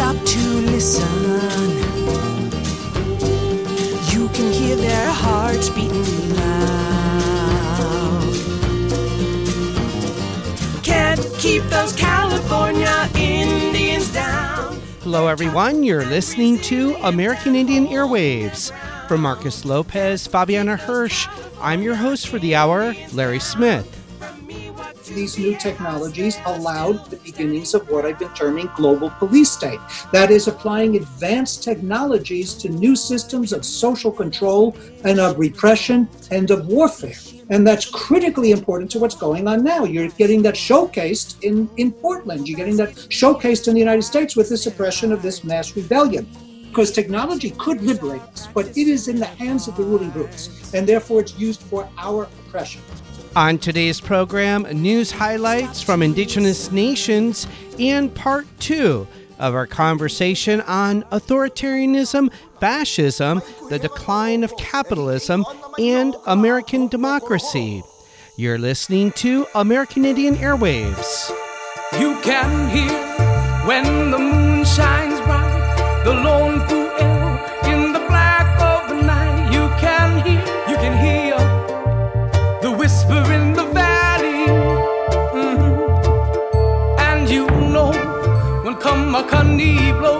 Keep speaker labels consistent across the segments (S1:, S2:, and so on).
S1: stop to listen, you can hear their hearts beating loud. Can't keep those California Indians down.
S2: Hello, everyone. You're listening to American Indian Airwaves. From Marcus Lopez, Fabiana Hirsch, I'm your host for the hour, Larry Smith
S3: these new technologies allowed the beginnings of what I've been terming global police state. That is, applying advanced technologies to new systems of social control and of repression and of warfare. And that's critically important to what's going on now. You're getting that showcased in, in Portland. You're getting that showcased in the United States with the suppression of this mass rebellion because technology could liberate us, but it is in the hands of the ruling groups, and therefore it's used for our oppression.
S2: On today's program, news highlights from Indigenous nations and part two of our conversation on authoritarianism, fascism, the decline of capitalism, and American democracy. You're listening to American Indian Airwaves.
S4: You can hear when the moon shines bright, the lone Kamakani blows to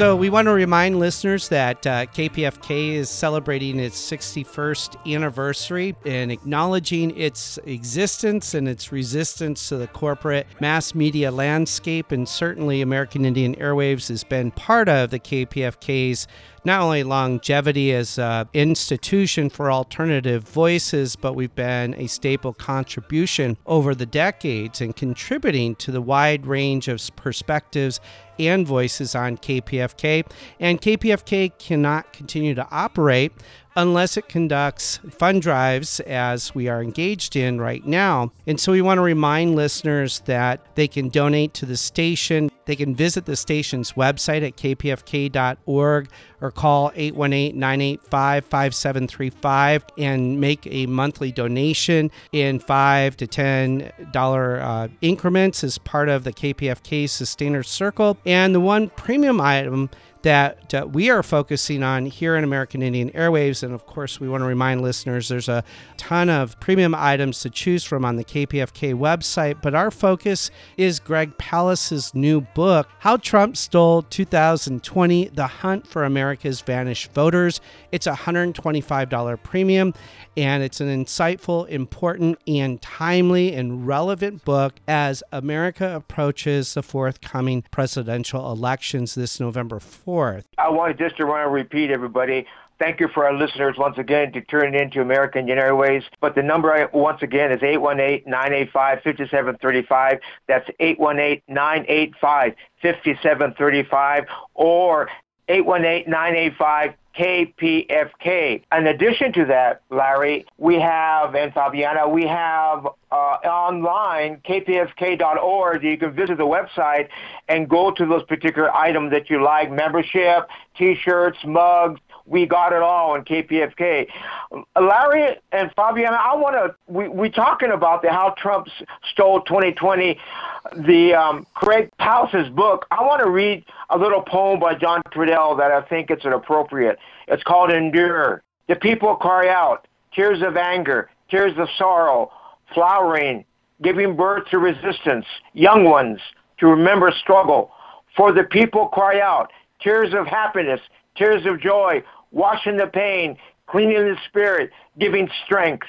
S2: So, we want to remind listeners that uh, KPFK is celebrating its 61st anniversary and acknowledging its existence and its resistance to the corporate mass media landscape. And certainly, American Indian Airwaves has been part of the KPFK's not only longevity as an institution for alternative voices, but we've been a staple contribution over the decades and contributing to the wide range of perspectives and voices on KPFK. And KPFK cannot continue to operate unless it conducts fund drives as we are engaged in right now. And so we want to remind listeners that they can donate to the station. They can visit the station's website at kpfk.org or call 818 985 5735 and make a monthly donation in 5 to $10 uh, increments as part of the KPFK Sustainer Circle. And the one premium item that uh, we are focusing on here in American Indian Airwaves. And of course, we want to remind listeners there's a ton of premium items to choose from on the KPFK website. But our focus is Greg Palast's new book, How Trump Stole 2020 The Hunt for America's Vanished Voters. It's a $125 premium, and it's an insightful, important, and timely and relevant book as America approaches the forthcoming presidential elections this November 4th.
S5: I want just to want to repeat, everybody. Thank you for our listeners once again to tune into American Airways. But the number once again is 818-985-5735. That's 818-985-5735 or 818-985 KPFK. In addition to that, Larry, we have, and Fabiana, we have uh, online, kpfk.org. You can visit the website and go to those particular items that you like, membership, T-shirts, mugs, we got it all on KPFK. Larry and Fabiana, I want to, we, we talking about the how Trump stole 2020, the um, Craig Palast's book. I want to read a little poem by John Trudell that I think it's appropriate. It's called Endure. The people cry out, tears of anger, tears of sorrow, flowering, giving birth to resistance, young ones to remember struggle. For the people cry out, tears of happiness, tears of joy, washing the pain, cleaning the spirit, giving strength.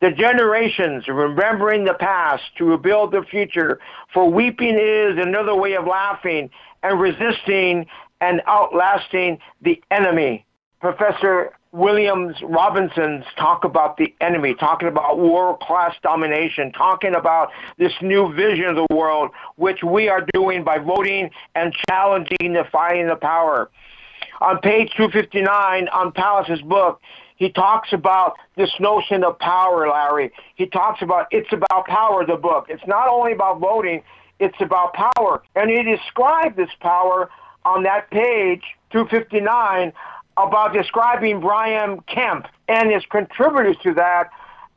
S5: The generations remembering the past to rebuild the future, for weeping is another way of laughing and resisting and outlasting the enemy. Professor Williams Robinson's talk about the enemy, talking about world class domination, talking about this new vision of the world, which we are doing by voting and challenging fighting the power on page 259 on Palast's book, he talks about this notion of power, Larry. He talks about it's about power, the book. It's not only about voting, It's about power. And he described this power on that page, 259, about describing Brian Kemp and his contributors to that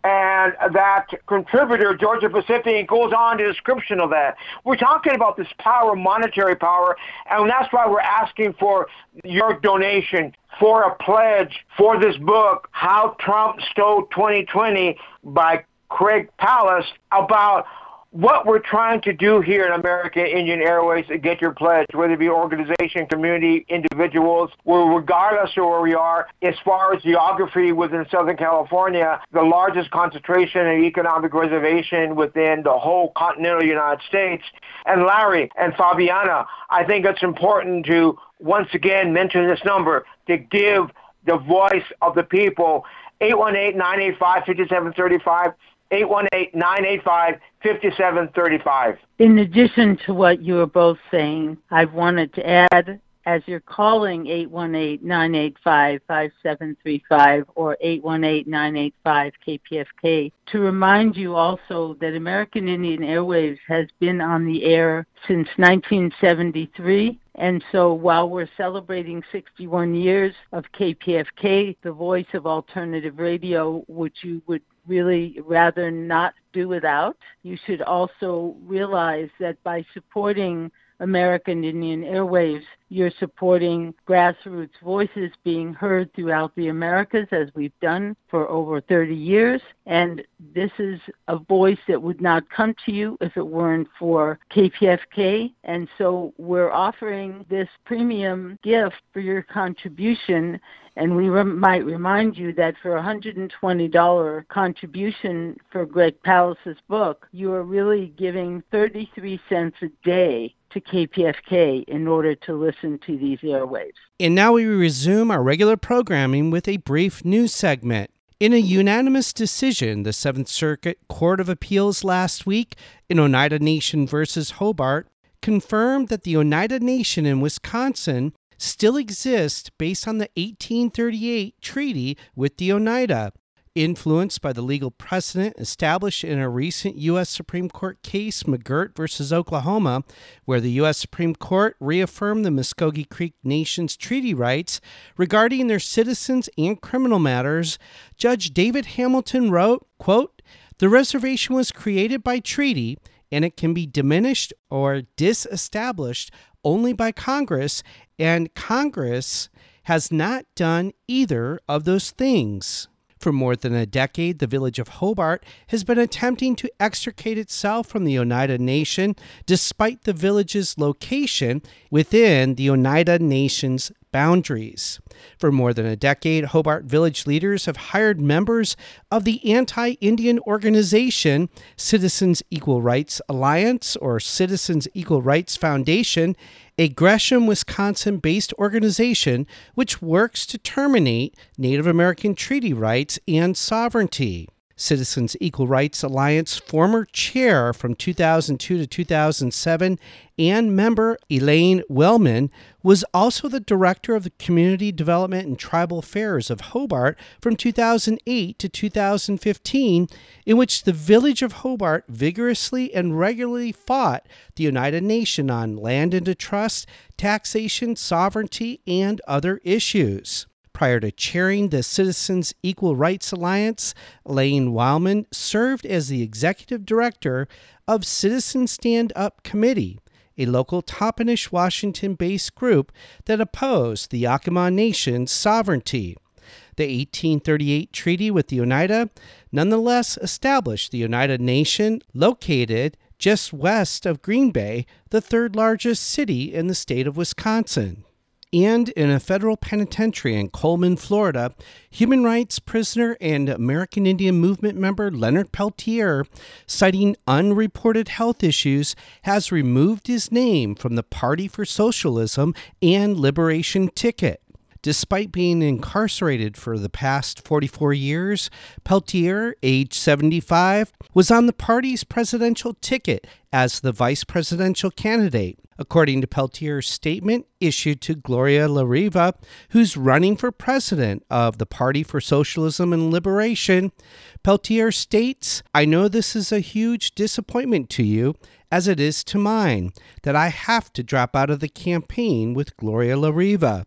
S5: and that contributor, Georgia Pacific, goes on to description of that. We're talking about this power, monetary power, and that's why we're asking for your donation for a pledge for this book, How Trump Stole 2020 by Craig Palast, about what we're trying to do here in American Indian Airways get your pledge, whether it be organization, community, individuals, regardless of where we are, as far as geography within Southern California, the largest concentration of economic reservation within the whole continental United States. And Larry and Fabiana, I think it's important to once again mention this number to give the voice of the people 818 985 5735 818-985-5735.
S6: In addition to what you were both saying, I wanted to add as you're calling 818-985-5735 or 818-985-KPFK to remind you also that American Indian Airwaves has been on the air since 1973 and so while we're celebrating 61 years of KPFK, the voice of alternative radio, which you would really rather not do without. You should also realize that by supporting American Indian Airwaves, you're supporting grassroots voices being heard throughout the Americas as we've done for over 30 years. And this is a voice that would not come to you if it weren't for KPFK. And so we're offering this premium gift for your contribution. And we might remind you that for a $120 contribution for Greg Palast's book, you are really giving 33 cents a day to KPFK in order to listen to these airwaves.
S2: And now we resume our regular programming with a brief news segment. In a unanimous decision, the Seventh Circuit Court of Appeals last week in Oneida Nation versus Hobart confirmed that the Oneida Nation in Wisconsin still exist based on the 1838 treaty with the Oneida influenced by the legal precedent established in a recent U.S. Supreme Court case, McGirt versus Oklahoma, where the U.S. Supreme Court reaffirmed the Muscogee Creek Nation's treaty rights regarding their citizens and criminal matters, Judge David Hamilton wrote, quote, The reservation was created by treaty and it can be diminished or disestablished only by Congress, and Congress has not done either of those things. For more than a decade, the village of Hobart has been attempting to extricate itself from the Oneida Nation despite the village's location within the Oneida Nation's boundaries. For more than a decade, Hobart Village leaders have hired members of the anti Indian organization Citizens Equal Rights Alliance or Citizens Equal Rights Foundation, a Gresham, Wisconsin based organization which works to terminate Native American treaty rights and sovereignty. Citizens Equal Rights Alliance former chair from 2002 to 2007 and member Elaine Willman was also the director of the Community Development and Tribal Affairs of Hobart from 2008 to 2015, in which the village of Hobart vigorously and regularly fought the Oneida Nation on land into trust, taxation, sovereignty, and other issues. Prior to chairing the Citizens Equal Rights Alliance, Lane Willman served as the executive director of Citizen Stand Up Committee, a local Toppenish, Washington based group that opposed the Yakama Nation's sovereignty. The 1838 treaty with the Oneida nonetheless established the Oneida Nation located just west of Green Bay, the third largest city in the state of Wisconsin and in a federal penitentiary in Coleman, Florida, human rights prisoner and American Indian Movement member Leonard Peltier, citing unreported health issues, has removed his name from the Party for Socialism and Liberation ticket. Despite being incarcerated for the past 44 years, Peltier, age 75, was on the party's presidential ticket as the vice presidential candidate, according to Peltier's statement issued to Gloria La Riva, who's running for president of the Party for Socialism and Liberation. Peltier states, I know this is a huge disappointment to you, as it is to mine, that I have to drop out of the campaign with Gloria La Riva.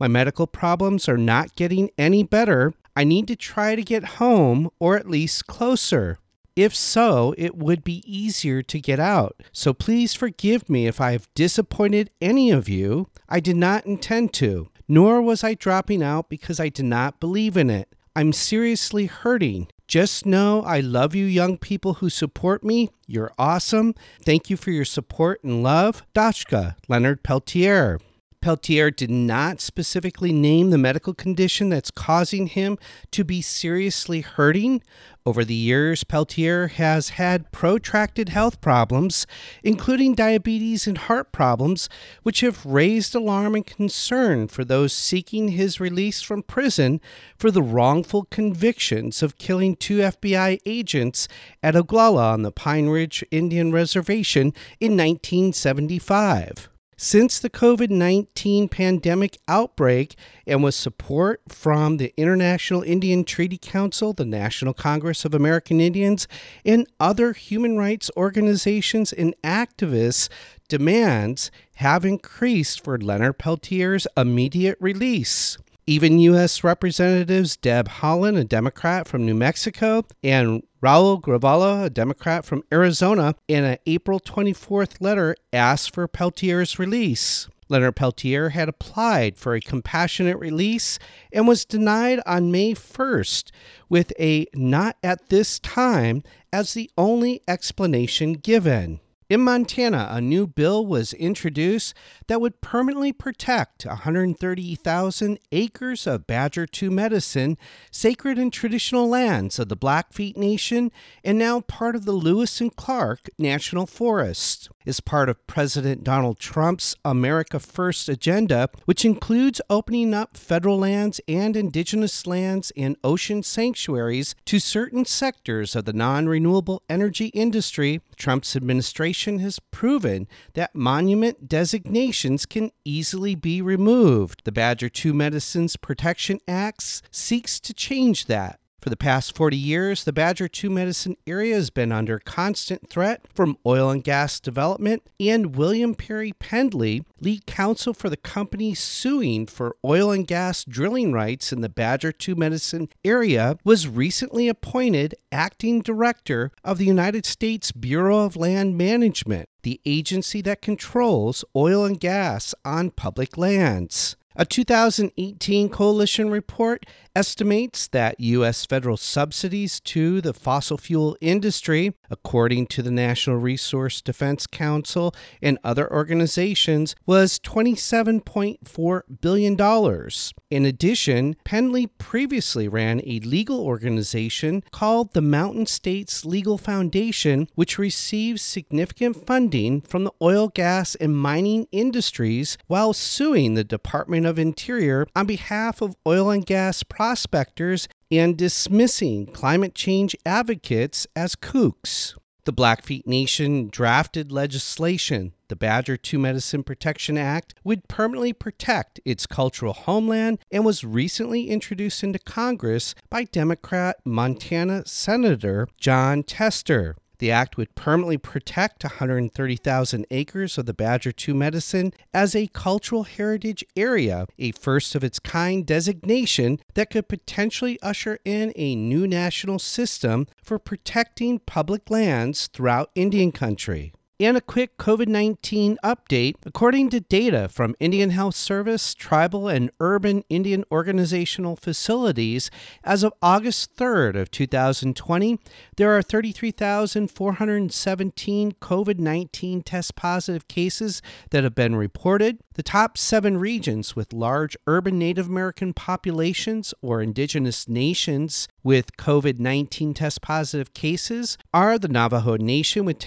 S2: My medical problems are not getting any better. I need to try to get home or at least closer. If so, it would be easier to get out. So please forgive me if I have disappointed any of you. I did not intend to, nor was I dropping out because I did not believe in it. I'm seriously hurting. Just know I love you, young people who support me. You're awesome. Thank you for your support and love. Doksha, Leonard Peltier. Peltier did not specifically name the medical condition that's causing him to be seriously hurting. Over the years, Peltier has had protracted health problems, including diabetes and heart problems, which have raised alarm and concern for those seeking his release from prison for the wrongful convictions of killing two FBI agents at Oglala on the Pine Ridge Indian Reservation in 1975. Since the COVID 19 pandemic outbreak, and with support from the International Indian Treaty Council, the National Congress of American Indians, and other human rights organizations and activists, demands have increased for Leonard Peltier's immediate release. Even U.S. Representatives Deb Haaland, a Democrat from New Mexico, and Raul Grijalva, a Democrat from Arizona, in an April 24th letter asked for Peltier's release. Leonard Peltier had applied for a compassionate release and was denied on May 1st, with a not at this time as the only explanation given. In Montana, a new bill was introduced that would permanently protect 130,000 acres of Badger 2 medicine, sacred and traditional lands of the Blackfeet Nation, and now part of the Lewis and Clark National Forest. As part of President Donald Trump's America First agenda, which includes opening up federal lands and indigenous lands and ocean sanctuaries to certain sectors of the non renewable energy industry, Trump's administration has proven that monument designations can easily be removed. The Badger 2 Medicines Protection Act seeks to change that. For the past 40 years, the Badger 2 Medicine area has been under constant threat from oil and gas development, and William Perry Pendley, lead counsel for the company suing for oil and gas drilling rights in the Badger 2 Medicine area, was recently appointed acting director of the United States Bureau of Land Management, the agency that controls oil and gas on public lands. A 2018 coalition report estimates that U.S. federal subsidies to the fossil fuel industry, according to the National Resource Defense Council and other organizations, was $27.4 billion. In addition, Pendley previously ran a legal organization called the Mountain States Legal Foundation, which receives significant funding from the oil, gas, and mining industries while suing the Department of Interior on behalf of oil and gas prospectors and dismissing climate change advocates as kooks. The Blackfeet Nation drafted legislation. The Badger 2 Medicine Protection Act would permanently protect its cultural homeland and was recently introduced into Congress by Democrat Montana Senator Jon Tester. The act would permanently protect 130,000 acres of the Badger 2 Medicine as a cultural heritage area, a first of its kind designation that could potentially usher in a new national system for protecting public lands throughout Indian country. And a quick COVID 19 update. According to data from Indian Health Service, tribal and urban Indian organizational facilities, as of August 3rd of 2020, there are 33,417 COVID 19 test positive cases that have been reported. The top seven regions with large urban Native American populations or indigenous nations with COVID 19 test positive cases are the Navajo Nation with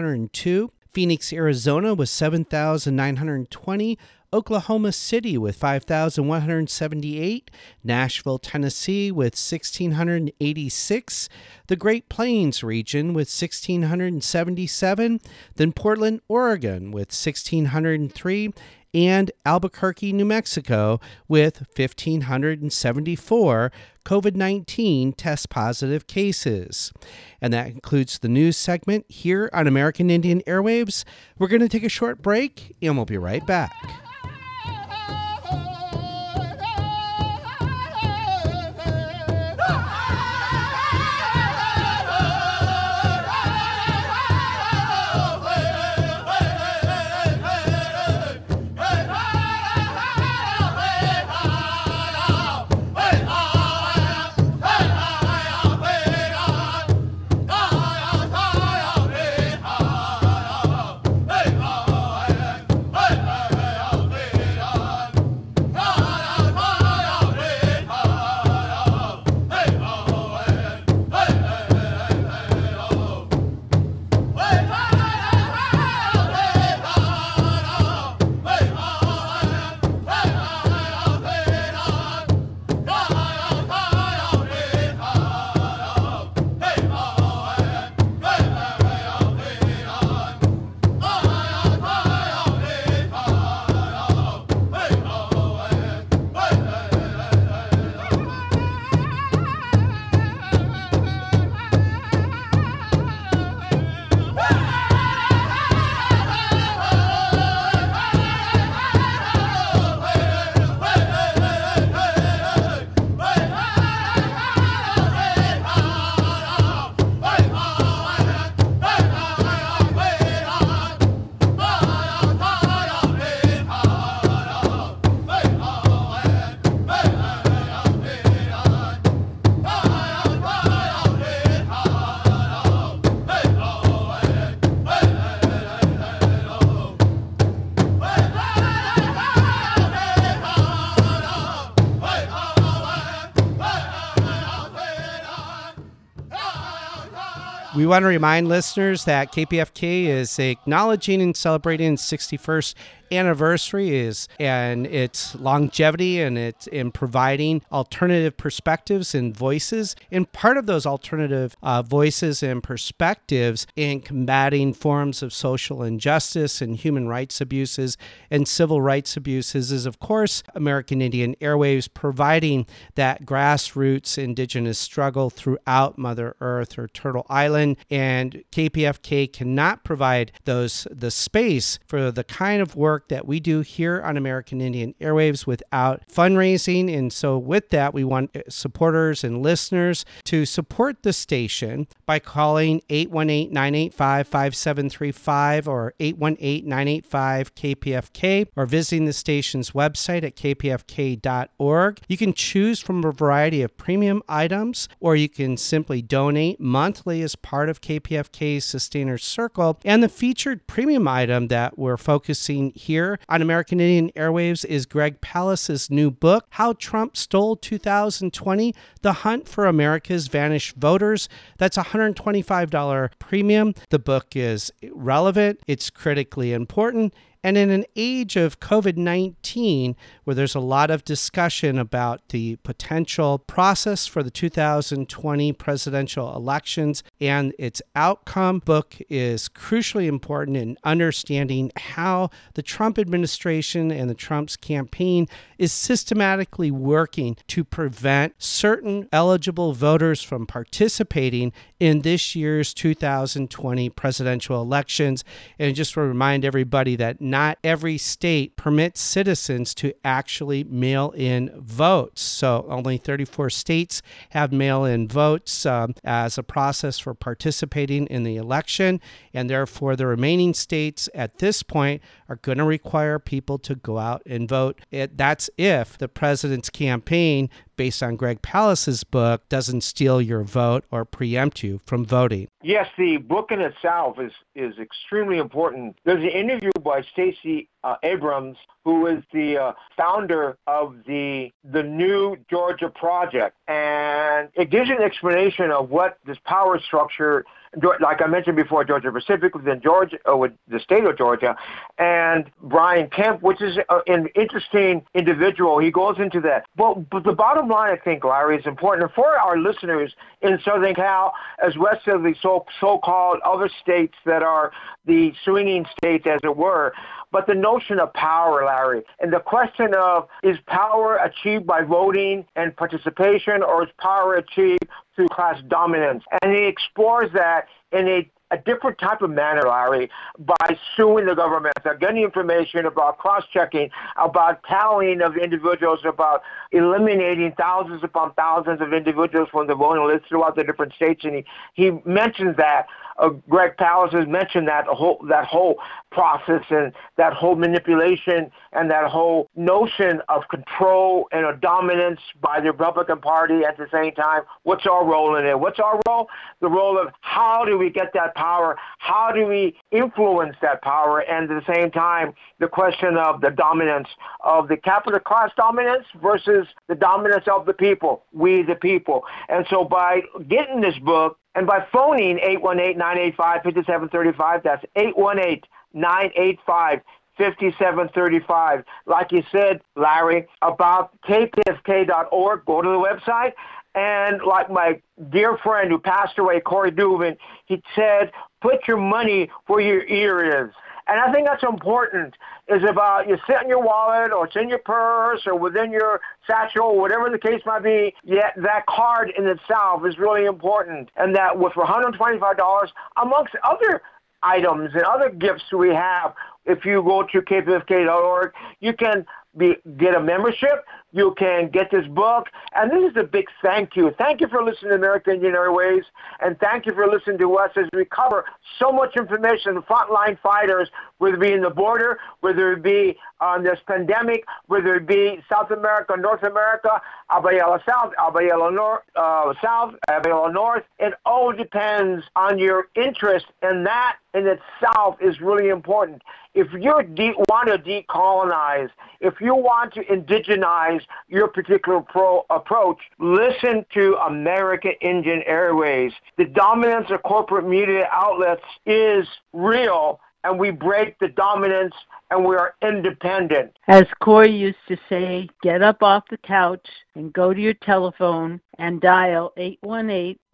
S2: 10,602, Phoenix, Arizona with 7,920, Oklahoma City with 5,178, Nashville, Tennessee with 1,686, the Great Plains region with 1,677, then Portland, Oregon with 1,603, and Albuquerque, New Mexico, with 1,574 COVID 19 test positive cases. And that concludes the news segment here on American Indian Airwaves. We're going to take a short break and we'll be right back. Want to remind listeners that KPFK is acknowledging and celebrating 61st anniversary is and its longevity and it's in providing alternative perspectives and voices. And part of those alternative uh, voices and perspectives in combating forms of social injustice and human rights abuses and civil rights abuses is of course American Indian Airwaves providing that grassroots indigenous struggle throughout Mother Earth or Turtle Island. And KPFK cannot provide those the space for the kind of work work that we do here on American Indian Airwaves without fundraising. And so, with that, we want uh, supporters and listeners to support the station by calling 818 985 5735 or 818 985 KPFK or visiting the station's website at kpfk.org. You can choose from a variety of premium items or you can simply donate monthly as part of KPFK's Sustainer Circle. And the featured premium item that we're focusing here here on American Indian Airwaves is Greg Palast's new book, How Trump Stole 2020 The Hunt for America's Vanished Voters. That's a $125 premium. The book is relevant, it's critically important, and in an age of COVID 19, where there's a lot of discussion about the potential process for the 2020 presidential elections and its outcome, book is crucially important in understanding how the Trump administration and the Trump's campaign is systematically working to prevent certain eligible voters from participating in this year's 2020 presidential elections. And just to remind everybody that not every state permits citizens to actually mail in votes. So only 34 states have mail in votes um, as a process for participating in the election. And therefore, the remaining states at this point are going to require people to go out and vote. It, that's if the president's campaign based on Greg Palast's book doesn't steal your vote or preempt you from voting.
S5: Yes, the book in itself is is extremely important. There's an interview by Stacey uh, Abrams, who is the uh, founder of the the New Georgia Project, and it gives an explanation of what this power structure like I mentioned before, Georgia Pacific within Georgia, uh, the state of Georgia, and Brian Kemp, which is uh, an interesting individual. He goes into that. But, but the bottom line, I think, Larry, is important for our listeners in Southern Cal, as west of the so, so-called other states that are the swinging states, as it were. But the notion of power, Larry, and the question of is power achieved by voting and participation, or is power achieved through class dominance? And he explores that in a a different type of manner, Larry, by suing the government, getting information about cross-checking, about tallying of individuals, about eliminating thousands upon thousands of individuals from the voting list throughout the different states. And he, he mentions that uh, Greg Palast has mentioned that whole that whole process and that whole manipulation and that whole notion of control and a dominance by the Republican Party at the same time. What's our role in it? What's our role? The role of how do we get that power? How do we influence that power? And at the same time, the question of the dominance of the capital class dominance versus the dominance of the people, we the people. And so by getting this book, and by phoning 818-985-5735, that's 818-985-5735. Like you said, Larry, about kpfk.org, go to the website. And like my dear friend who passed away, Corey Dubin, he said, put your money where your ear is. And I think that's important. Is about uh, you sit in your wallet or it's in your purse or within your satchel, whatever the case might be. Yet that card in itself is really important, and that with $125, amongst other items and other gifts we have, if you go to kpfk.org, you can be, get a membership. You can get this book. And this is a big thank you. Thank you for listening to American Indian Airways. And thank you for listening to us as we cover so much information, frontline fighters, whether it be in the border, whether it be on this pandemic, whether it be South America, North America, Abya Yala South, Abya Yala North, uh, South, Abya Yala North. It all depends on your interest, and that in itself is really important. If you de- want to decolonize, if you want to indigenize your particular pro- approach, listen to American Indian Airways. The dominance of corporate media outlets is real and we break the dominance and we are independent.
S6: As Corey used to say, get up off the couch and go to your telephone and dial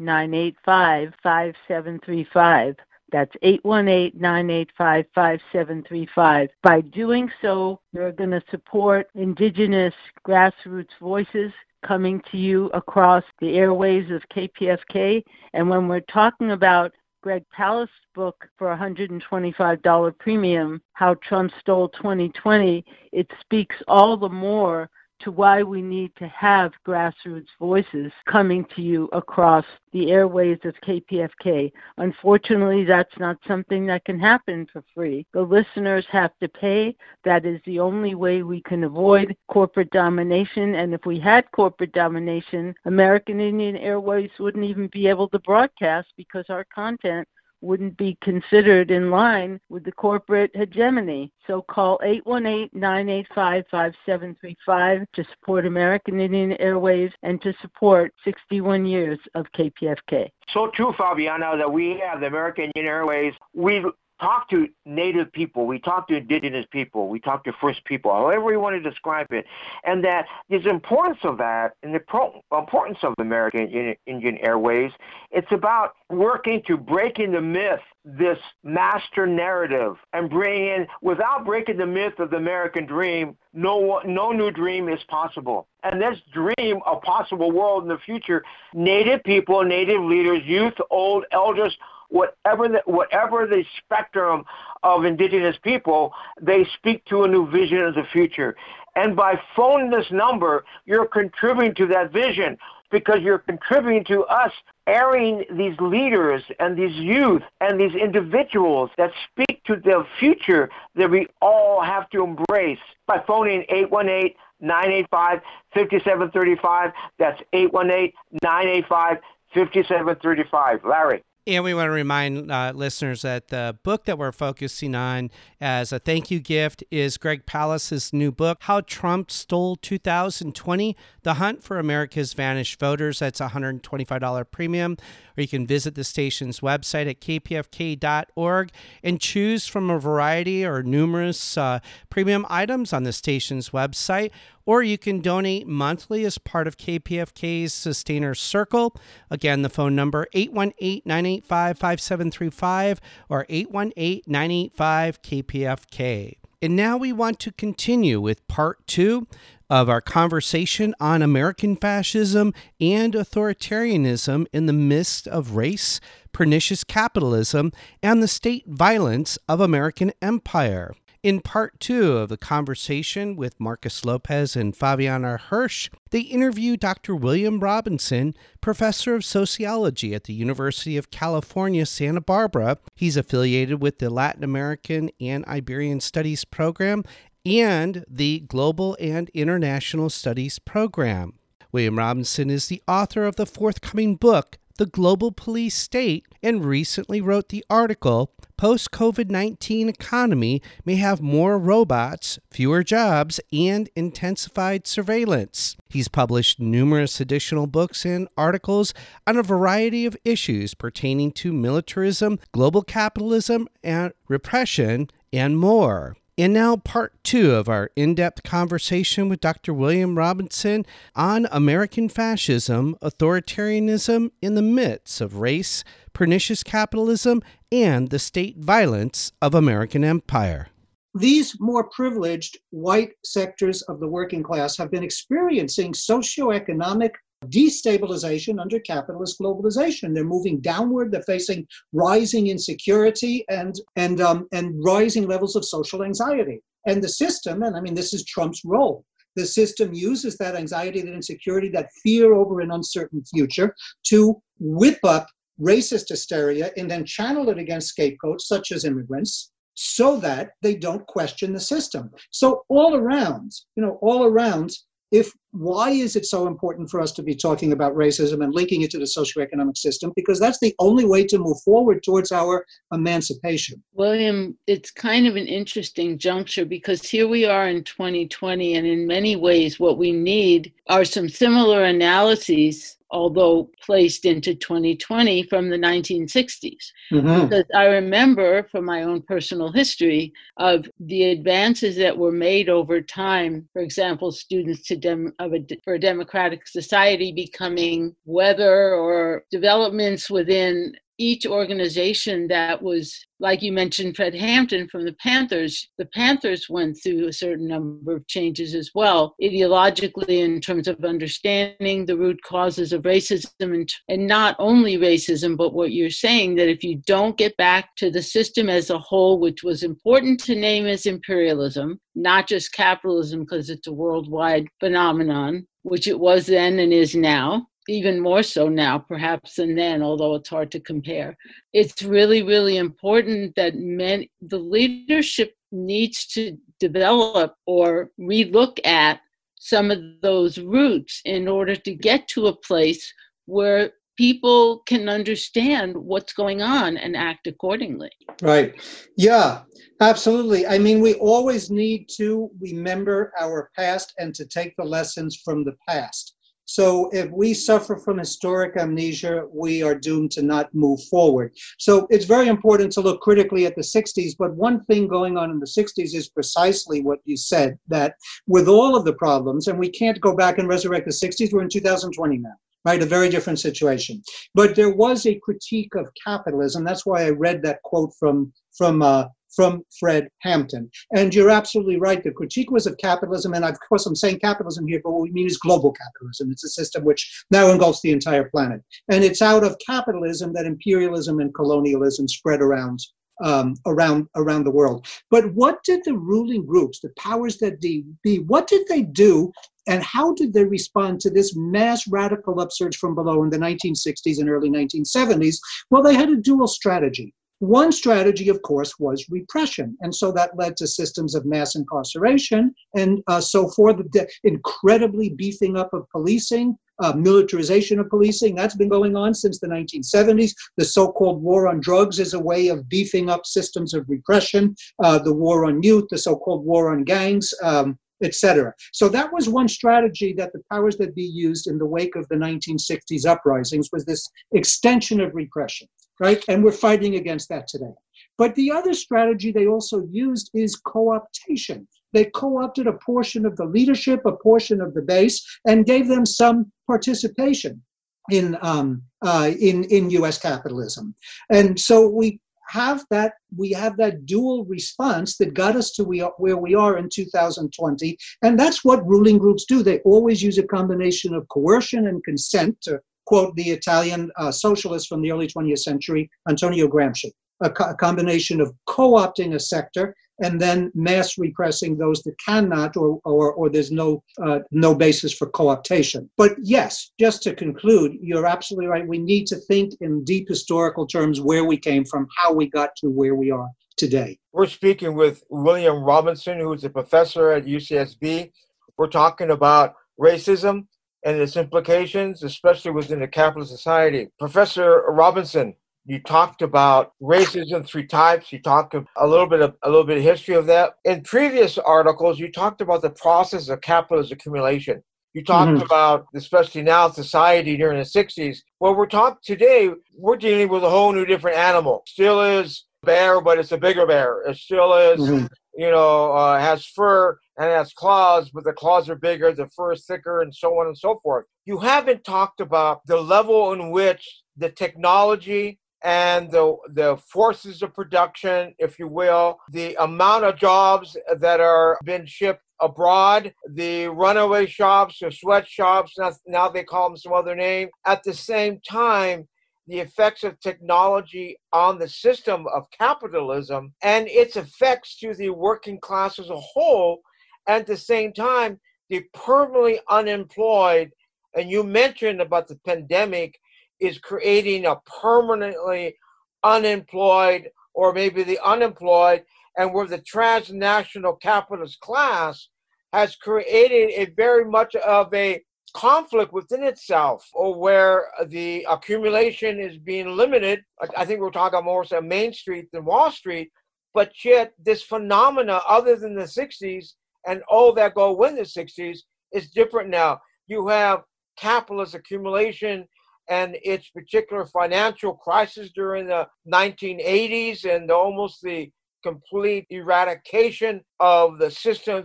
S6: 818-985-5735. That's 818-985-5735. By doing so, you're going to support indigenous grassroots voices coming to you across the airways of KPFK. And when we're talking about Greg Palast's book for $125 premium, How Trump Stole 2020, it speaks all the more to why we need to have grassroots voices coming to you across the airways of KPFK. Unfortunately, that's not something that can happen for free. The listeners have to pay. That is the only way we can avoid corporate domination. And if we had corporate domination, American Indian Airways wouldn't even be able to broadcast because our content wouldn't be considered in line with the corporate hegemony. So call 818-985-5735 to support American Indian Airways and to support 61 years of KPFK.
S5: So true, Fabiana, that we have the American Indian Airways. We talk to native people, we talk to indigenous people, we talk to first people, however you want to describe it, and that the importance of that and the pro- importance of American Indian Airways, it's about working to breaking the myth, this master narrative, and bringing, without breaking the myth of the American dream, no, no new dream is possible. And this dream of possible world in the future, native people, native leaders, youth, old, elders, whatever the, whatever the spectrum of indigenous people, they speak to a new vision of the future. And by phoning this number, you're contributing to that vision because you're contributing to us airing these leaders and these youth and these individuals that speak to the future that we all have to embrace by phoning 818 985 5735. That's 818 985 5735. Larry.
S2: And we want to remind uh, listeners that the book that we're focusing on as a thank you gift is Greg Palast's new book, How Trump Stole 2020 The Hunt for America's Vanished Voters. That's a $125 premium. Or you can visit the station's website at kpfk.org and choose from a variety or numerous uh, premium items on the station's website or you can donate monthly as part of KPFK's Sustainer Circle. Again, the phone number 818-985-5735 or 818-985-KPFK. And now we want to continue with part 2 of our conversation on American fascism and authoritarianism in the midst of race, pernicious capitalism, and the state violence of American empire. In part two of the conversation with Marcus Lopez and Fabiana Hirsch, they interview Dr. William Robinson, professor of sociology at the University of California, Santa Barbara. He's affiliated with the Latin American and Iberian Studies program and the Global and International Studies program. William Robinson is the author of the forthcoming book, The Global Police State, and recently wrote the article post COVID 19 economy may have more robots, fewer jobs, and intensified surveillance. He's published numerous additional books and articles on a variety of issues pertaining to militarism, global capitalism, and repression, and more. And now, part two of our in depth conversation with Dr. William Robinson on American fascism, authoritarianism in the midst of race, pernicious capitalism, and the state violence of American empire.
S3: These more privileged white sectors of the working class have been experiencing socioeconomic destabilization under capitalist globalization. They're moving downward. They're facing rising insecurity and and um, and rising levels of social anxiety. And the system, and I mean, this is Trump's role. The system uses that anxiety, that insecurity, that fear over an uncertain future to whip up racist hysteria and then channel it against scapegoats such as immigrants so that they don't question the system. So all around, you know, all around, if why is it so important for us to be talking about racism and linking it to the socioeconomic system? Because that's the only way to move forward towards our emancipation.
S6: William it's kind of an interesting juncture because here we are in 2020 and in many ways what we need are some similar analyses although placed into 2020 from the 1960s. Mm-hmm. Because I remember from my own personal history of the advances that were made over time. For example, students to dem- of a, for a democratic society becoming weather or developments within each organization that was, like you mentioned, Fred Hampton from the Panthers, the Panthers went through a certain number of changes as well, ideologically, in terms of understanding the root causes of racism and, and not only racism, but what you're saying that if you don't get back to the system as a whole, which was important to name as imperialism, not just capitalism because it's a worldwide phenomenon, which it was then and is now, even more so now, perhaps than then, although it's hard to compare. It's really, really important that men, the leadership needs to develop or relook at some of those roots in order to get to a place where people can understand what's going on and act accordingly.
S3: Right. Yeah, absolutely. I mean, we always need to remember our past and to take the lessons from the past. So if we suffer from historic amnesia, we are doomed to not move forward. So it's very important to look critically at the 60s. But one thing going on in the 60s is precisely what you said that with all of the problems, and we can't go back and resurrect the 60s, we're in 2020 now right? A very different situation. But there was a critique of capitalism. That's why I read that quote from from uh, from Fred Hampton. And you're absolutely right. The critique was of capitalism, and of course, I'm saying capitalism here, but what we mean is global capitalism. It's a system which now engulfs the entire planet. And it's out of capitalism that imperialism and colonialism spread around. Um, around around the world, but what did the ruling groups, the powers that be, what did they do and how did they respond to this mass radical upsurge from below in the 1960s and early 1970s? Well, they had a dual strategy. One strategy, of course, was repression. And so that led to systems of mass incarceration and uh, so forth, the incredibly beefing up of policing, uh, militarization of policing. That's been going on since the 1970s. The so called war on drugs is a way of beefing up systems of repression. Uh, the war on youth, the so called war on gangs. Um, etc. So that was one strategy that the powers that be used in the wake of the 1960s uprisings was this extension of repression, right? And we're fighting against that today. But the other strategy they also used is co-optation. They co-opted a portion of the leadership, a portion of the base, and gave them some participation in um, uh, in in U.S. capitalism. And so we have that we have that dual response that got us to we are, where we are in 2020 and that's what ruling groups do they always use a combination of coercion and consent to quote the italian uh, socialist from the early 20th century antonio gramsci a, co- a combination of co-opting a sector and then mass repressing those that cannot or, or, or there's no, uh, no basis for co-optation. But yes, just to conclude, you're absolutely right. We need to think in deep historical terms where we came from, how we got to where we are today.
S5: We're speaking with William Robinson, who's a professor at UCSB. We're talking about racism and its implications, especially within a capitalist society. Professor Robinson, you talked about racism three types. You talked a little bit of a little bit of history of that. In previous articles, you talked about the process of capitalist accumulation. You talked mm-hmm. about, especially now, society during the 60s. Well, we're talking today, we're dealing with a whole new different animal. Still is bear, but it's a bigger bear. It still is, mm-hmm. you know, uh, has fur and has claws, but the claws are bigger, the fur is thicker, and so on and so forth. You haven't talked about the level in which the technology and the the forces of production, if you will, the amount of jobs that are being shipped abroad, the runaway shops or sweatshops, now they call them some other name. At the same time, the effects of technology on the system of capitalism and its effects to the working class as a whole. At the same time, the permanently unemployed, and you mentioned about the pandemic is creating a permanently unemployed or maybe the unemployed, and where the transnational capitalist class has created a very much of a conflict within itself, or where the accumulation is being limited. I think we're talking more so Main Street than Wall Street, but yet this phenomena, other than the 60s and all that go with the 60s, is different now. You have capitalist accumulation and its particular financial crisis during the 1980s and almost the complete eradication of the system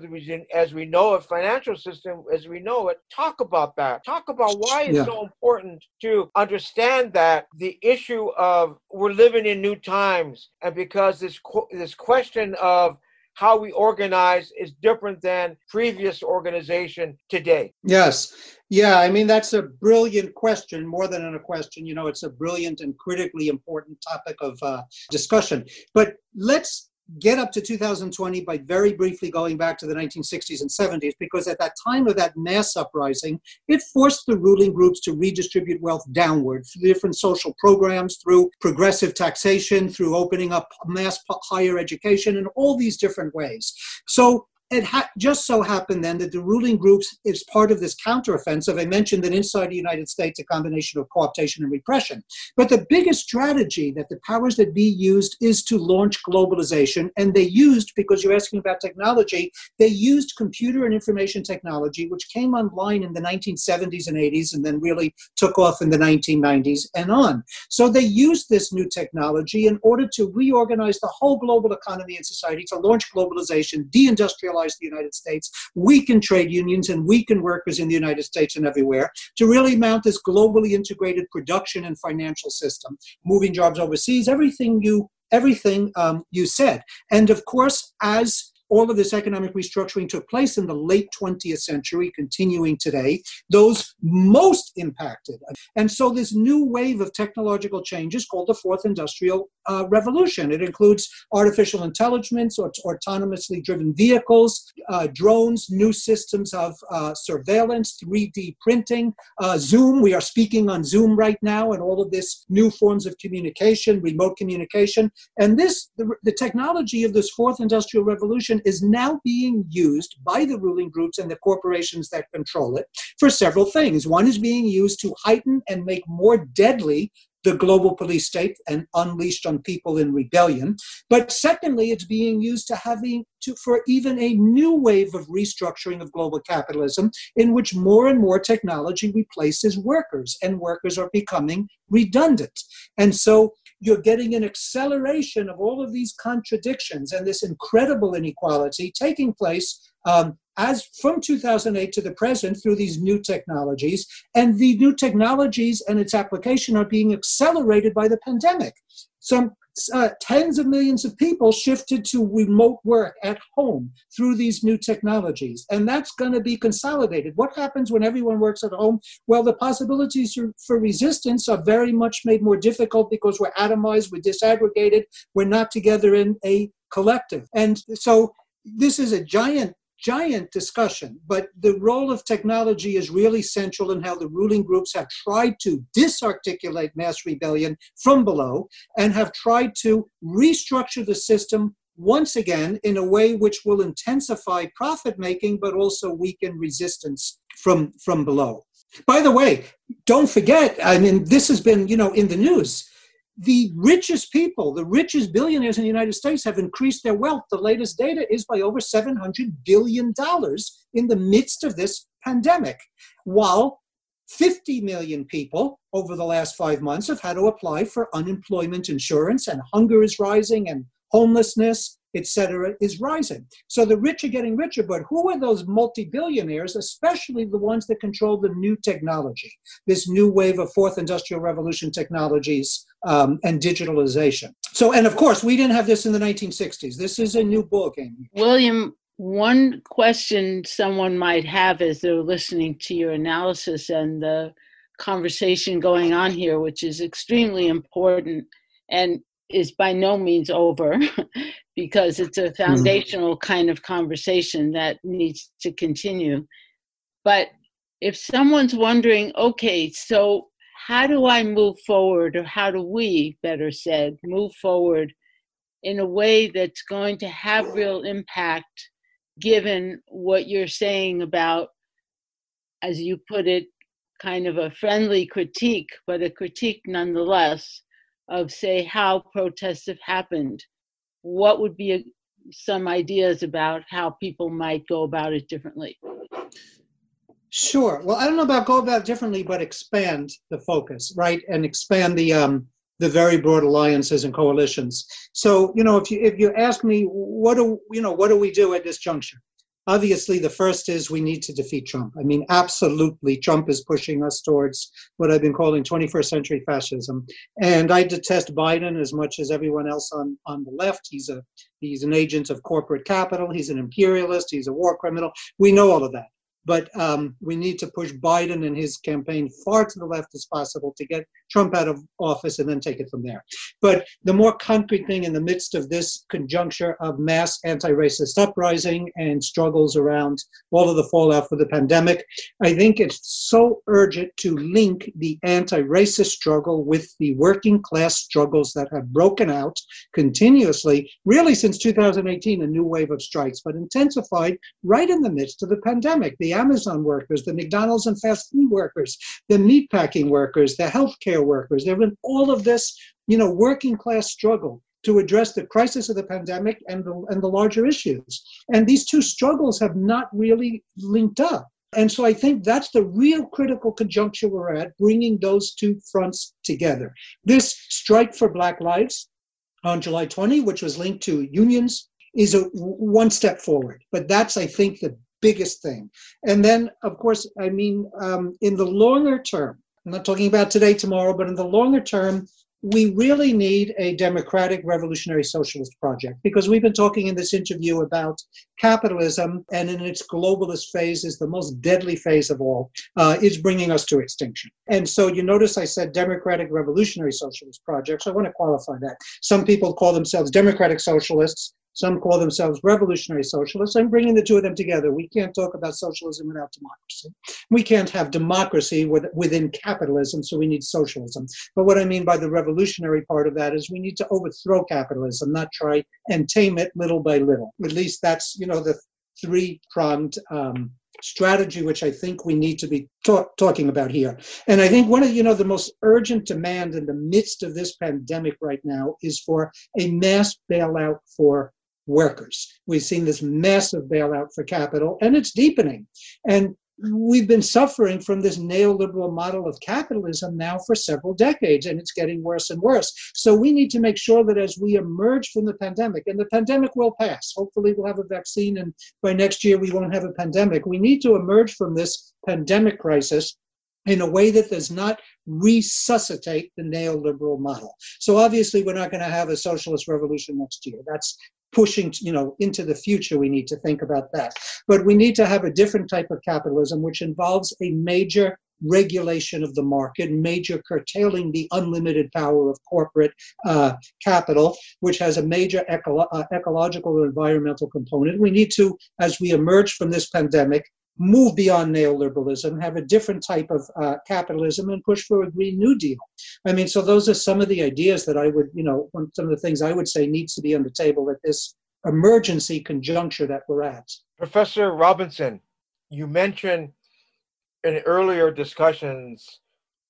S5: as we know it, financial system as we know it. Talk about that. Talk about why it's yeah. so important to understand that the issue of we're living in new times, and because this this question of how we organize is different than previous organization today?
S3: Yes. Yeah, I mean, that's a brilliant question, more than a question. You know, it's a brilliant and critically important topic of uh, discussion. But let's get up to 2020 by very briefly going back to the 1960s and 70s, because at that time of that mass uprising, it forced the ruling groups to redistribute wealth downward through different social programs, through progressive taxation, through opening up mass higher education, in all these different ways. So it ha- just so happened then that the ruling groups is part of this counteroffensive. I mentioned that inside the United States, a combination of co-optation and repression. But the biggest strategy that the powers that be used is to launch globalization. And they used, because you're asking about technology, they used computer and information technology, which came online in the 1970s and 80s and then really took off in the 1990s and on. So they used this new technology in order to reorganize the whole global economy and society to launch globalization, the United States, weaken trade unions, and weaken workers in the United States and everywhere to really mount this globally integrated production and financial system, moving jobs overseas, everything you everything um, you said. And of course, as all of this economic restructuring took place in the late 20th century, continuing today, those most impacted. And so this new wave of technological changes called the fourth industrial uh, revolution. It includes artificial intelligence, or autonomously driven vehicles, uh, drones, new systems of uh, surveillance, 3D printing, uh, Zoom. We are speaking on Zoom right now, and all of this new forms of communication, remote communication. And this, the, the technology of this fourth industrial revolution is now being used by the ruling groups and the corporations that control it for several things. One is being used to heighten and make more deadly the global police state and unleashed on people in rebellion. But secondly, it's being used to having to, for even a new wave of restructuring of global capitalism in which more and more technology replaces workers and workers are becoming redundant. And so you're getting an acceleration of all of these contradictions and this incredible inequality taking place um, as from 2008 to the present through these new technologies. And the new technologies and its application are being accelerated by the pandemic. Some uh, tens of millions of people shifted to remote work at home through these new technologies. And that's going to be consolidated. What happens when everyone works at home? Well, the possibilities for resistance are very much made more difficult because we're atomized, we're disaggregated, we're not together in a collective. And so this is a giant giant discussion, but the role of technology is really central in how the ruling groups have tried to disarticulate mass rebellion from below and have tried to restructure the system once again in a way which will intensify profit making but also weaken resistance from from below. By the way don't forget i mean this has been you know in the news the richest people, the richest billionaires in the United States have increased their wealth. The latest data is by over $700 billion in the midst of this pandemic, while 50 million people over the last five months have had to apply for unemployment insurance, and hunger is rising, and homelessness, etc., is rising. So the rich are getting richer, but who are those multi-billionaires, especially the ones that control the new technology, this new wave of fourth industrial revolution technologies um, and digitalization? So, and of course, we didn't have this in the 1960s. This is a new ballgame.
S6: William, one question someone might have as they're listening to your analysis and the conversation going on here, which is extremely important and is by no means over because it's a mm-hmm. foundational mm. kind of conversation that needs to continue. But if someone's wondering, okay, so how do I move forward, or how do we, better said, move forward in a way that's going to have real impact, given what you're saying about, as you put it, kind of a friendly critique, but a critique nonetheless of, say, how protests have happened what would be a, some ideas about how people might go about it differently?
S3: Sure. Well, I don't know about go about differently, but expand the focus, right, and expand the um, the very broad alliances and coalitions. So, you know, if you if you ask me, what do you know, what do we do at this juncture? Obviously, the first is we need to defeat Trump. I mean, absolutely, Trump is pushing us towards what I've been calling 21st century fascism. And I detest Biden as much as everyone else on, on the left. He's a he's an agent of corporate capital. He's an imperialist. He's a war criminal. We know all of that but um, we need to push Biden and his campaign far to the left as possible to get Trump out of office and then take it from there. But the more concrete thing in the midst of this conjuncture of mass anti racist uprising and struggles around all of the fallout for the pandemic, I think it's so urgent to link the anti racist struggle with the working class struggles that have broken out continuously, really since 2018, a new wave of strikes, but intensified right in the midst of the pandemic. The Amazon workers, the McDonald's and fast food workers, the meatpacking workers, the healthcare workers. There have been all of this, you know, working class struggle to address the crisis of the pandemic and the, and the larger issues. And these two struggles have not really linked up. And so I think that's the real critical conjuncture we're at, bringing those two fronts together. This strike for Black Lives on July 20, which was linked to unions, is a one step forward. But that's, I think, the biggest thing. And then, of course, I mean, um, in the longer term, I'm not talking about today, tomorrow, but in the longer term, we really need a democratic revolutionary socialist project because we've been talking in this interview about capitalism and in its globalist phase is the most deadly phase of all uh, is bringing us to extinction. And so you notice i said democratic revolutionary socialist projects. I want to qualify that. Some people call themselves democratic socialists some call themselves revolutionary socialists. I'm bringing the two of them together. We can't talk about socialism without democracy. We can't have democracy with, within capitalism, so we need socialism. But what I mean by the revolutionary part of that is we need to overthrow capitalism, not try and tame it little by little. At least that's, you know, the three-pronged um, strategy which I think we need to be talk, talking about here. And I think one of you know the most urgent demand in the midst of this pandemic right now is for a mass bailout for workers. We've seen this massive bailout for capital, and it's deepening. And we've been suffering from this neoliberal model of capitalism now for several decades, and it's getting worse and worse. So we need to make sure that as we emerge from the pandemic, and the pandemic will pass, hopefully we'll have a vaccine, and by next year we won't have a pandemic. We need to emerge from this pandemic crisis in a way that does not resuscitate the neoliberal model. So obviously we're not going to have a socialist revolution next year. That's pushing you know into the future we need to think about that but we need to have a different type of capitalism which involves a major regulation of the market, major curtailing the unlimited power of corporate uh, capital, which has a major eco- uh, ecological and environmental component. We need to, as we emerge from this pandemic, move beyond neoliberalism, have a different type of uh, capitalism, and push for a Green New Deal. I mean, so those are some of the ideas that I would, you know, some of the things I would say needs to be on the table at this emergency conjuncture that we're at.
S5: Professor Robinson, you mentioned in earlier discussions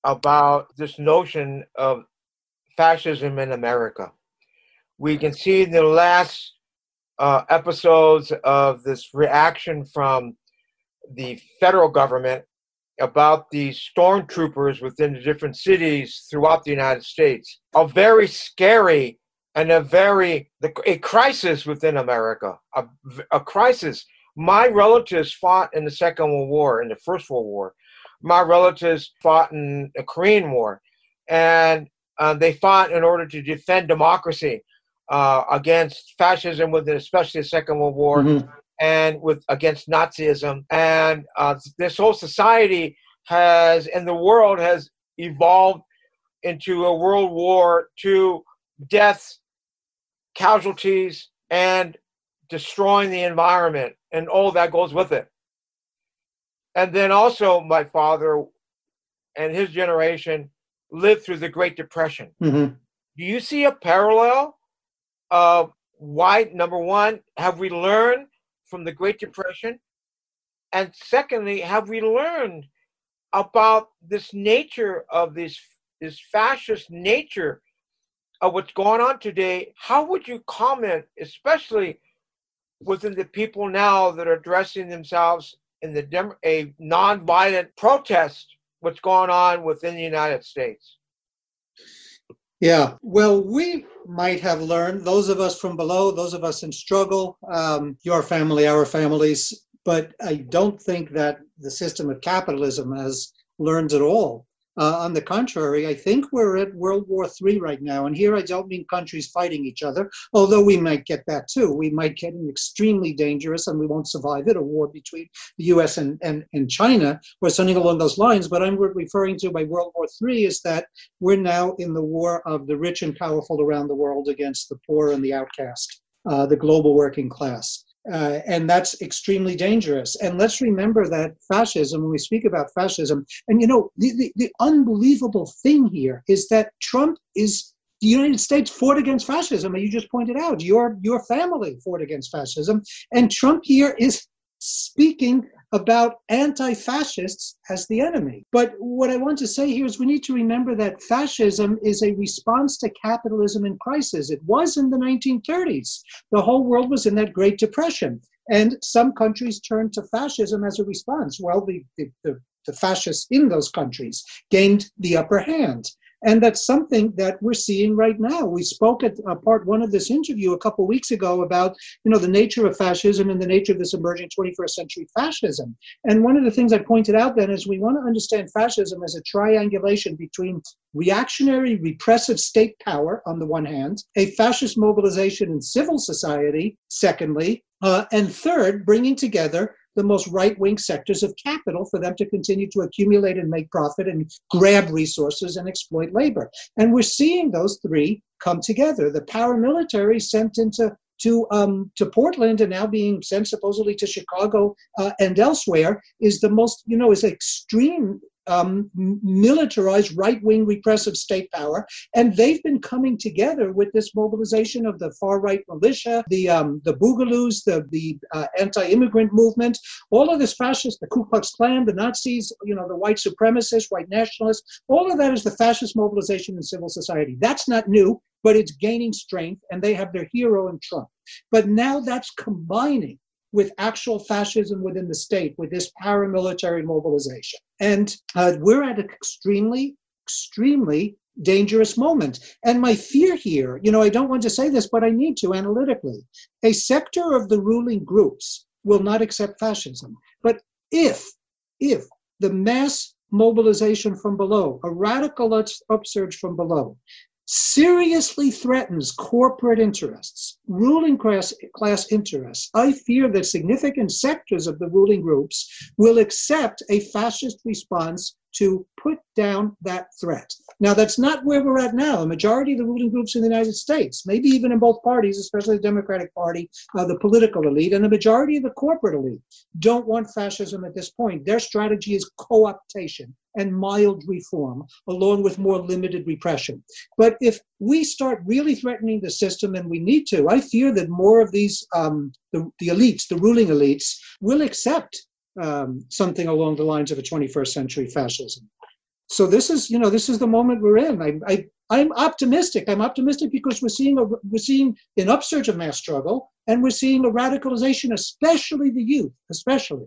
S5: about this notion of fascism in America. We can see in the last uh, episodes of this reaction from the federal government about the stormtroopers within the different cities throughout the United States. A very scary and a very a crisis within America. A, a crisis. My relatives fought in the Second World War, in the First World War. My relatives fought in the Korean War, and uh, they fought in order to defend democracy uh, against fascism within, especially the Second World War. Mm-hmm and with against Nazism. And uh, this whole society has, and the world has evolved into a World War II deaths, casualties, and destroying the environment and all that goes with it. And then also, my father and his generation lived through the Great Depression. Mm-hmm. Do you see a parallel of why, number one, have we learned from the Great Depression? And secondly, have we learned about this nature of this this fascist nature of what's going on today? How would you comment, especially within the people now that are dressing themselves in the dem- a nonviolent protest? What's going on within the United States?
S3: Yeah, well, we might have learned, those of us from below, those of us in struggle, um, your family, our families, but I don't think that the system of capitalism has learned at all. Uh, on the contrary, I think we're at World War III right now. And here I don't mean countries fighting each other, although we might get that too. We might get an extremely dangerous, and we won't survive it, a war between the US and, and, and China or something along those lines. But I'm referring to by World War III is that we're now in the war of the rich and powerful around the world against the poor and the outcast, uh, the global working class. Uh, and that's extremely dangerous. And let's remember that fascism, when we speak about fascism, and you know, the, the, the, unbelievable thing here is that Trump is the United States fought against fascism, and you just pointed out your your family fought against fascism, and Trump here is speaking about anti fascists as the enemy. But what I want to say here is we need to remember that fascism is a response to capitalism in crisis. It was in the 1930s. The whole world was in that Great Depression. And some countries turned to fascism as a response. Well, the, the, the, the fascists in those countries gained the upper hand. And that's something that we're seeing right now. We spoke at uh, part one of this interview a couple weeks ago about, you know, the nature of fascism and the nature of this emerging 21st century fascism. And one of the things I pointed out then is we want to understand fascism as a triangulation between reactionary, repressive state power on the one hand, a fascist mobilization in civil society, secondly, uh, and third, bringing together the most right wing sectors of capital for them to continue to accumulate and make profit and grab resources and exploit labor. And we're seeing those three come together. The paramilitary sent into to um, to Portland and now being sent supposedly to Chicago uh, and elsewhere is the most you know is extreme um, militarized right wing repressive state power. And they've been coming together with this mobilization of the far right militia, the, um, the Boogaloos, the, the uh, anti immigrant movement, all of this fascist, the Ku Klux Klan, the Nazis, you know, the white supremacists, white nationalists, all of that is the fascist mobilization in civil society. That's not new, but it's gaining strength, and they have their hero in Trump. But now that's combining with actual fascism within the state with this paramilitary mobilization. And uh, we're at an extremely, extremely dangerous moment. And my fear here, you know, I don't want to say this, but I need to analytically. A sector of the ruling groups will not accept fascism. But if, if the mass mobilization from below, a radical upsurge from below, seriously threatens corporate interests, ruling class, class interests, I fear that significant sectors of the ruling groups will accept a fascist response to put down that threat. Now, that's not where we're at now. A majority of the ruling groups in the United States, maybe even in both parties, especially the Democratic Party, uh, the political elite, and the majority of the corporate elite, don't want fascism at this point. Their strategy is co optation and mild reform, along with more limited repression. But if we start really threatening the system, and we need to, I fear that more of these, um, the, the elites, the ruling elites, will accept um, something along the lines of a 21st century fascism. So this is, you know, this is the moment we're in. I, I, I'm optimistic. I'm optimistic because we're seeing a, we're seeing an upsurge of mass struggle, and we're seeing a radicalization, especially the youth, especially.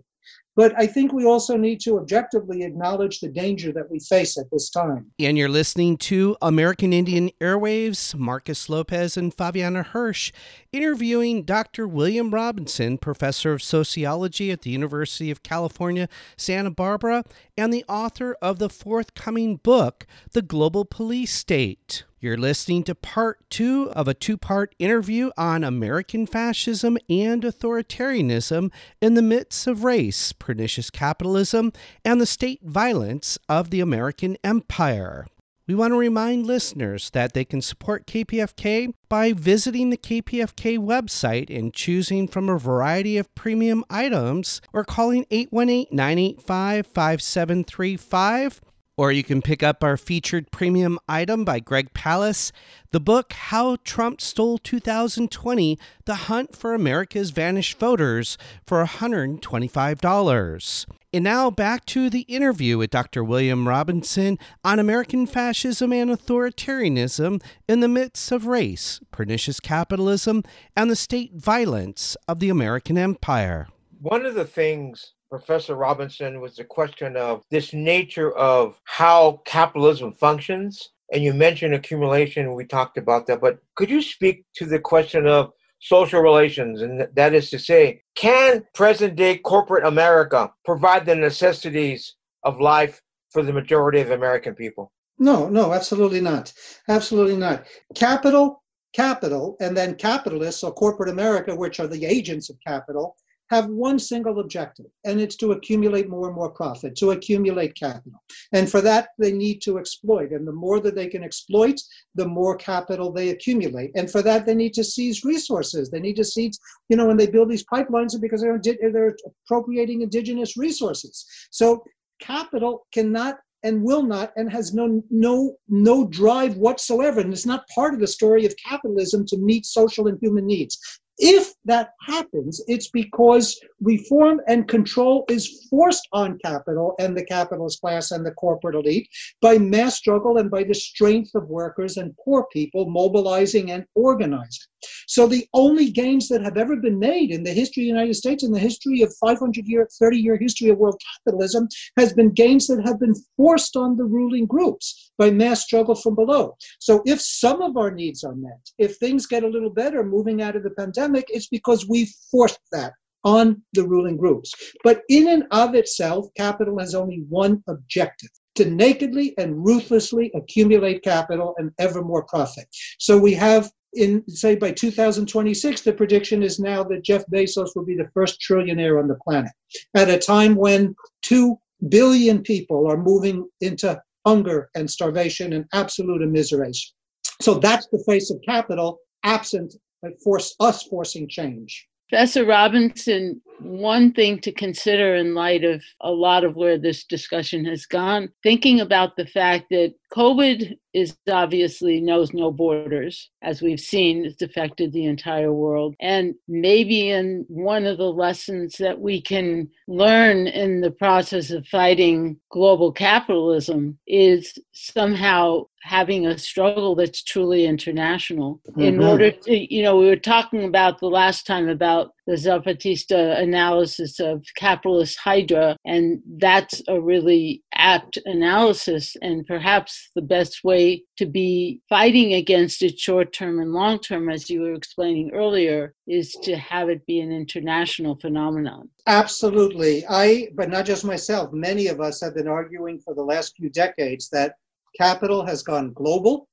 S3: But I think we also need to objectively acknowledge the danger that we face at this time.
S2: And you're listening to American Indian Airwaves, Marcus Lopez and Fabiana Hirsch interviewing Dr. William Robinson, professor of sociology at the University of California, Santa Barbara, and the author of the forthcoming book, The Global Police State. You're listening to part two of a two part interview on American fascism and authoritarianism in the midst of race, pernicious capitalism, and the state violence of the American empire. We want to remind listeners that they can support KPFK by visiting the KPFK website and choosing from a variety of premium items or calling 818 985 5735 or you can pick up our featured premium item by Greg Palast, the book How Trump Stole 2020 The Hunt for America's Vanished Voters, for $125. And now back to the interview with Dr. William Robinson on American fascism and authoritarianism in the midst of race, pernicious capitalism, and the state violence of the American empire.
S7: One of the things Professor Robinson was the question of this nature of how capitalism functions. And you mentioned accumulation, we talked about that. But could you speak to the question of social relations? And that is to say, can present day corporate America provide the necessities of life for the majority of American people?
S3: No, no, absolutely not. Absolutely not. Capital, capital, and then capitalists or corporate America, which are the agents of capital, have one single objective, and it's to accumulate more and more profit, to accumulate capital. And for that, they need to exploit. And the more that they can exploit, the more capital they accumulate. And for that, they need to seize resources. They need to seize, you know, when they build these pipelines, because they're, they're appropriating indigenous resources. So capital cannot and will not and has no no no drive whatsoever and it's not part of the story of capitalism to meet social and human needs if that happens, it's because reform and control is forced on capital and the capitalist class and the corporate elite by mass struggle and by the strength of workers and poor people mobilizing and organizing. So the only gains that have ever been made in the history of the United States, in the history of 500 year, 30 year history of world capitalism, has been gains that have been forced on the ruling groups by mass struggle from below. So if some of our needs are met, if things get a little better moving out of the pandemic, it's because we forced that on the ruling groups. But in and of itself, capital has only one objective to nakedly and ruthlessly accumulate capital and ever more profit. So we have in say by 2026 the prediction is now that Jeff Bezos will be the first trillionaire on the planet at a time when 2 billion people are moving into hunger and starvation and absolute immiseration. So that's the face of capital absent uh, force us forcing change.
S6: Professor Robinson, one thing to consider in light of a lot of where this discussion has gone, thinking about the fact that COVID is obviously knows no borders, as we've seen, it's affected the entire world. And maybe in one of the lessons that we can learn in the process of fighting global capitalism is somehow having a struggle that's truly international mm-hmm. in order to you know we were talking about the last time about the zapatista analysis of capitalist hydra and that's a really apt analysis and perhaps the best way to be fighting against it short term and long term, as you were explaining earlier, is to have it be an international phenomenon.
S3: Absolutely. I, but not just myself, many of us have been arguing for the last few decades that capital has gone global.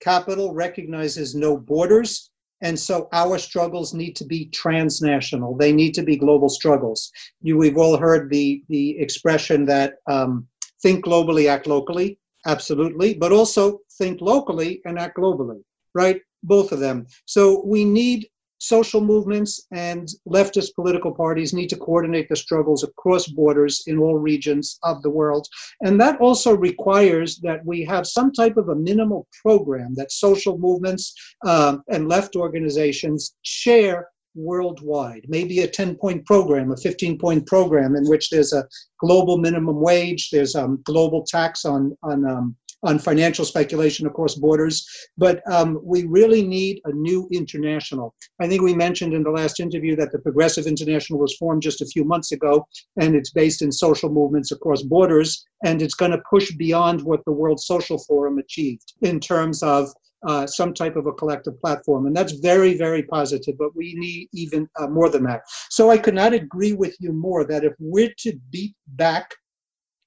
S3: Capital recognizes no borders. And so our struggles need to be transnational. They need to be global struggles. You, we've all heard the, the expression that um, think globally, act locally absolutely, but also think locally and act globally, right? Both of them. So we need social movements and leftist political parties need to coordinate the struggles across borders in all regions of the world. And that also requires that we have some type of a minimal program that social movements um, and left organizations share worldwide, maybe a 10 point program, a 15 point program in which there's a global minimum wage, there's a um, global tax on, on, um, on financial speculation across borders. But um, we really need a new international. I think we mentioned in the last interview that the Progressive International was formed just a few months ago, and it's based in social movements across borders, and it's going to push beyond what the World Social Forum achieved in terms of uh, some type of a collective platform. And that's very, very positive, but we need even uh, more than that. So I could not agree with you more that if we're to beat back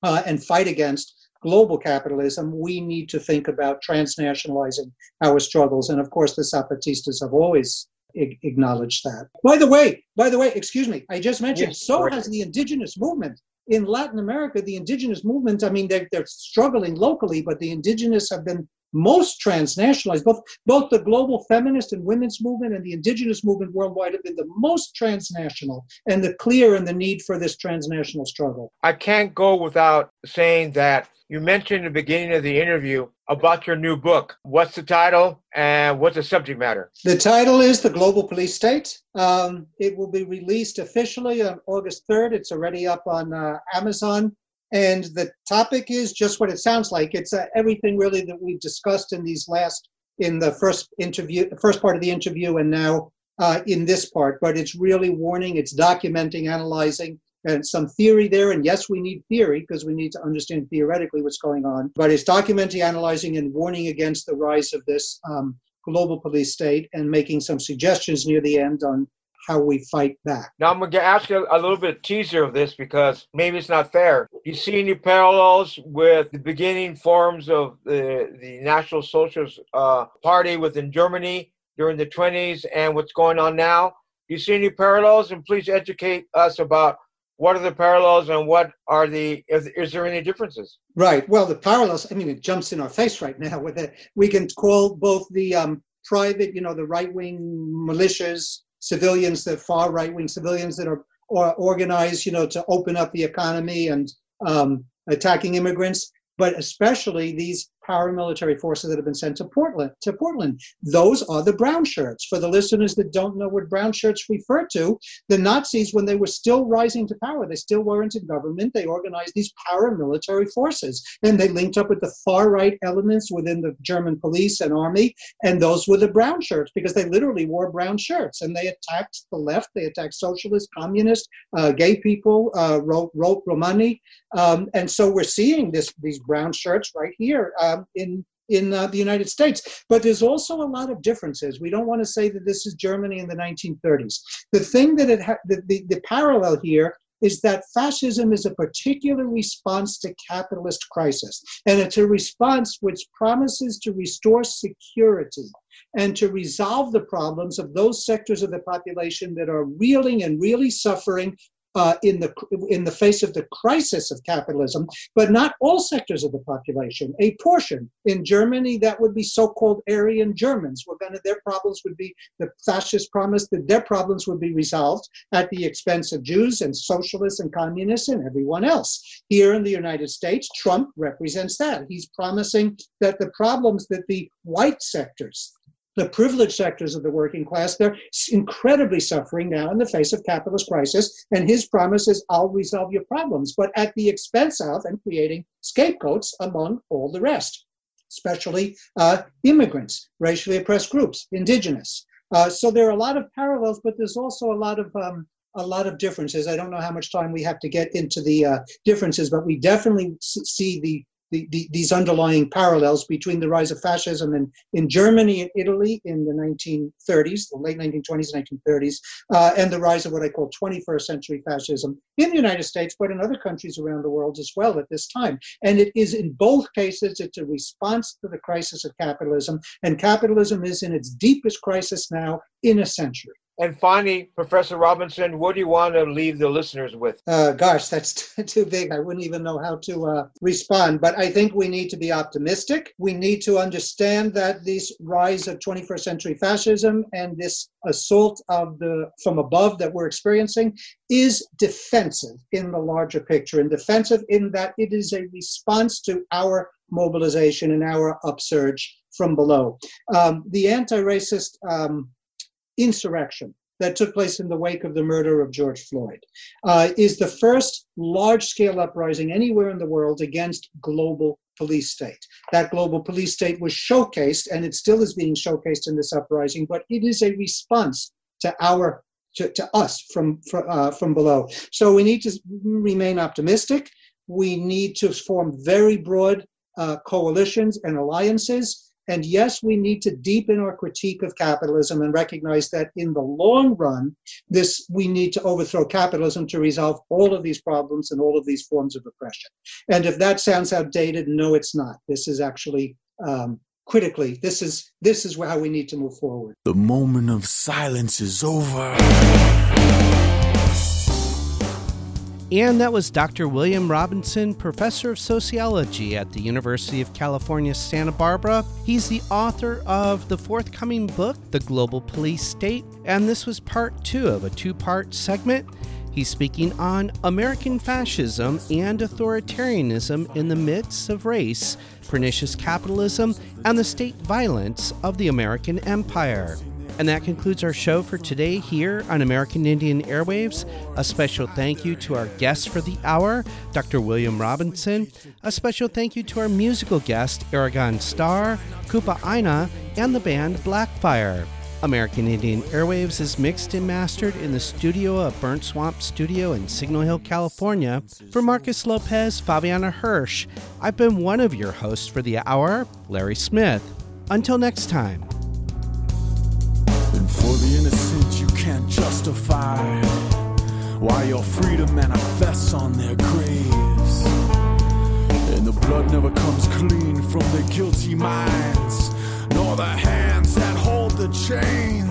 S3: uh, and fight against global capitalism, we need to think about transnationalizing our struggles. And of course, the Zapatistas have always acknowledged that. By the way, by the way, excuse me, I just mentioned, yes, so has the indigenous movement. In Latin America, the indigenous movement, I mean, they're, they're struggling locally, but the indigenous have been most transnationalized. Both, both the global feminist and women's movement and the indigenous movement worldwide have been the most transnational and the clear and the need for this transnational struggle.
S7: I can't go without saying that you mentioned in the beginning of the interview about your new book. What's the title and what's the subject matter?
S3: The title is The Global Police State. Um, it will be released officially on August 3rd. It's already up on uh, Amazon. And the topic is just what it sounds like. It's uh, everything really that we've discussed in these last, in the first interview, first part of the interview, and now uh, in this part. But it's really warning, it's documenting, analyzing, and some theory there. And yes, we need theory because we need to understand theoretically what's going on. But it's documenting, analyzing, and warning against the rise of this um, global police state and making some suggestions near the end on how we fight back.
S7: Now I'm going to ask you a little bit teaser of this because maybe it's not fair. You see any parallels with the beginning forms of the the National Socialist uh, Party within Germany during the 20s and what's going on now? You see any parallels? And please educate us about what are the parallels and what are the is, is there any differences?
S3: Right. Well the parallels i mean it jumps in our face right now with it. We can call both the um, private you know the right-wing militias civilians, the far right wing civilians that are or organized, you know, to open up the economy and um, attacking immigrants, but especially these paramilitary forces that have been sent to Portland. To Portland, those are the brown shirts. For the listeners that don't know what brown shirts refer to, the Nazis, when they were still rising to power, they still weren't in government. They organized these paramilitary forces, and they linked up with the far right elements within the German police and army, and those were the brown shirts because they literally wore brown shirts, and they attacked the left. They attacked socialists, communists, uh, gay people, uh, Romani, um, and so we're seeing this these brown shirts right here um, in in uh, the United States. But there's also a lot of differences. We don't want to say that this is Germany in the 1930s. The thing that it ha- the, the, the parallel here is that fascism is a particular response to capitalist crisis. And it's a response which promises to restore security and to resolve the problems of those sectors of the population that are reeling and really suffering uh, in the in the face of the crisis of capitalism, but not all sectors of the population. A portion in Germany that would be so-called Aryan Germans were to their problems would be the fascists promised that their problems would be resolved at the expense of Jews and socialists and communists and everyone else. Here in the United States, Trump represents that. He's promising that the problems that the white sectors the privileged sectors of the working class, they're incredibly suffering now in the face of capitalist crisis. And his promise is, I'll resolve your problems, but at the expense of and creating scapegoats among all the rest, especially uh, immigrants, racially oppressed groups, indigenous. Uh, so there are a lot of parallels, but there's also a lot of um, a lot of differences. I don't know how much time we have to get into the uh, differences, but we definitely see the the, the, these underlying parallels between the rise of fascism in, in Germany and Italy in the 1930s, the late 1920s and 1930s, uh, and the rise of what I call 21st century fascism in the United States, but in other countries around the world as well at this time. And it is in both cases, it's a response to the crisis of capitalism, and capitalism is in its deepest crisis now in a century.
S7: And finally, Professor Robinson, what do you want to leave the listeners with?
S3: Uh, gosh, that's too big. I wouldn't even know how to uh, respond. But I think we need to be optimistic. We need to understand that this rise of 21st century fascism and this assault of the from above that we're experiencing is defensive in the larger picture, and defensive in that it is a response to our mobilization and our upsurge from below. Um, the anti-racist um, insurrection that took place in the wake of the murder of George Floyd uh, is the first large scale uprising anywhere in the world against global police state. That global police state was showcased, and it still is being showcased in this uprising, but it is a response to our to, to us from uh, from below. So we need to remain optimistic. We need to form very broad uh, coalitions and alliances and yes, we need to deepen our critique of capitalism and recognize that in the long run, this we need to overthrow capitalism to resolve all of these problems and all of these forms of oppression. And if that sounds outdated, no, it's not. This is actually um, critically. This is this is how we need to move forward.
S8: The moment of silence is over.
S2: And that was Dr. William Robinson, professor of sociology at the University of California, Santa Barbara. He's the author of the forthcoming book, The Global Police State, and this was part two of a two part segment. He's speaking on American fascism and authoritarianism in the midst of race, pernicious capitalism, and the state violence of the American empire. And that concludes our show for today here on American Indian Airwaves. A special thank you to our guest for the hour, Dr. William Robinson. A special thank you to our musical guest, Arigon Starr, Kupa Aina, and the band Blackfire. American Indian Airwaves is mixed and mastered in the studio of Burnt Swamp Studio in Signal Hill, California. For Marcus Lopez, Fabiana Hirsch, I've been one of your hosts for the hour, Larry Smith. Until next time.
S8: For the innocent, you can't justify why your freedom manifests on their graves. And the blood never comes clean from the guilty minds, nor the hands that hold the chains.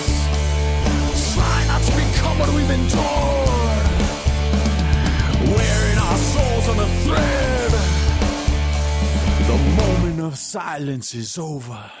S8: but we've been torn. Wearing our souls on a thread. The moment of silence is over.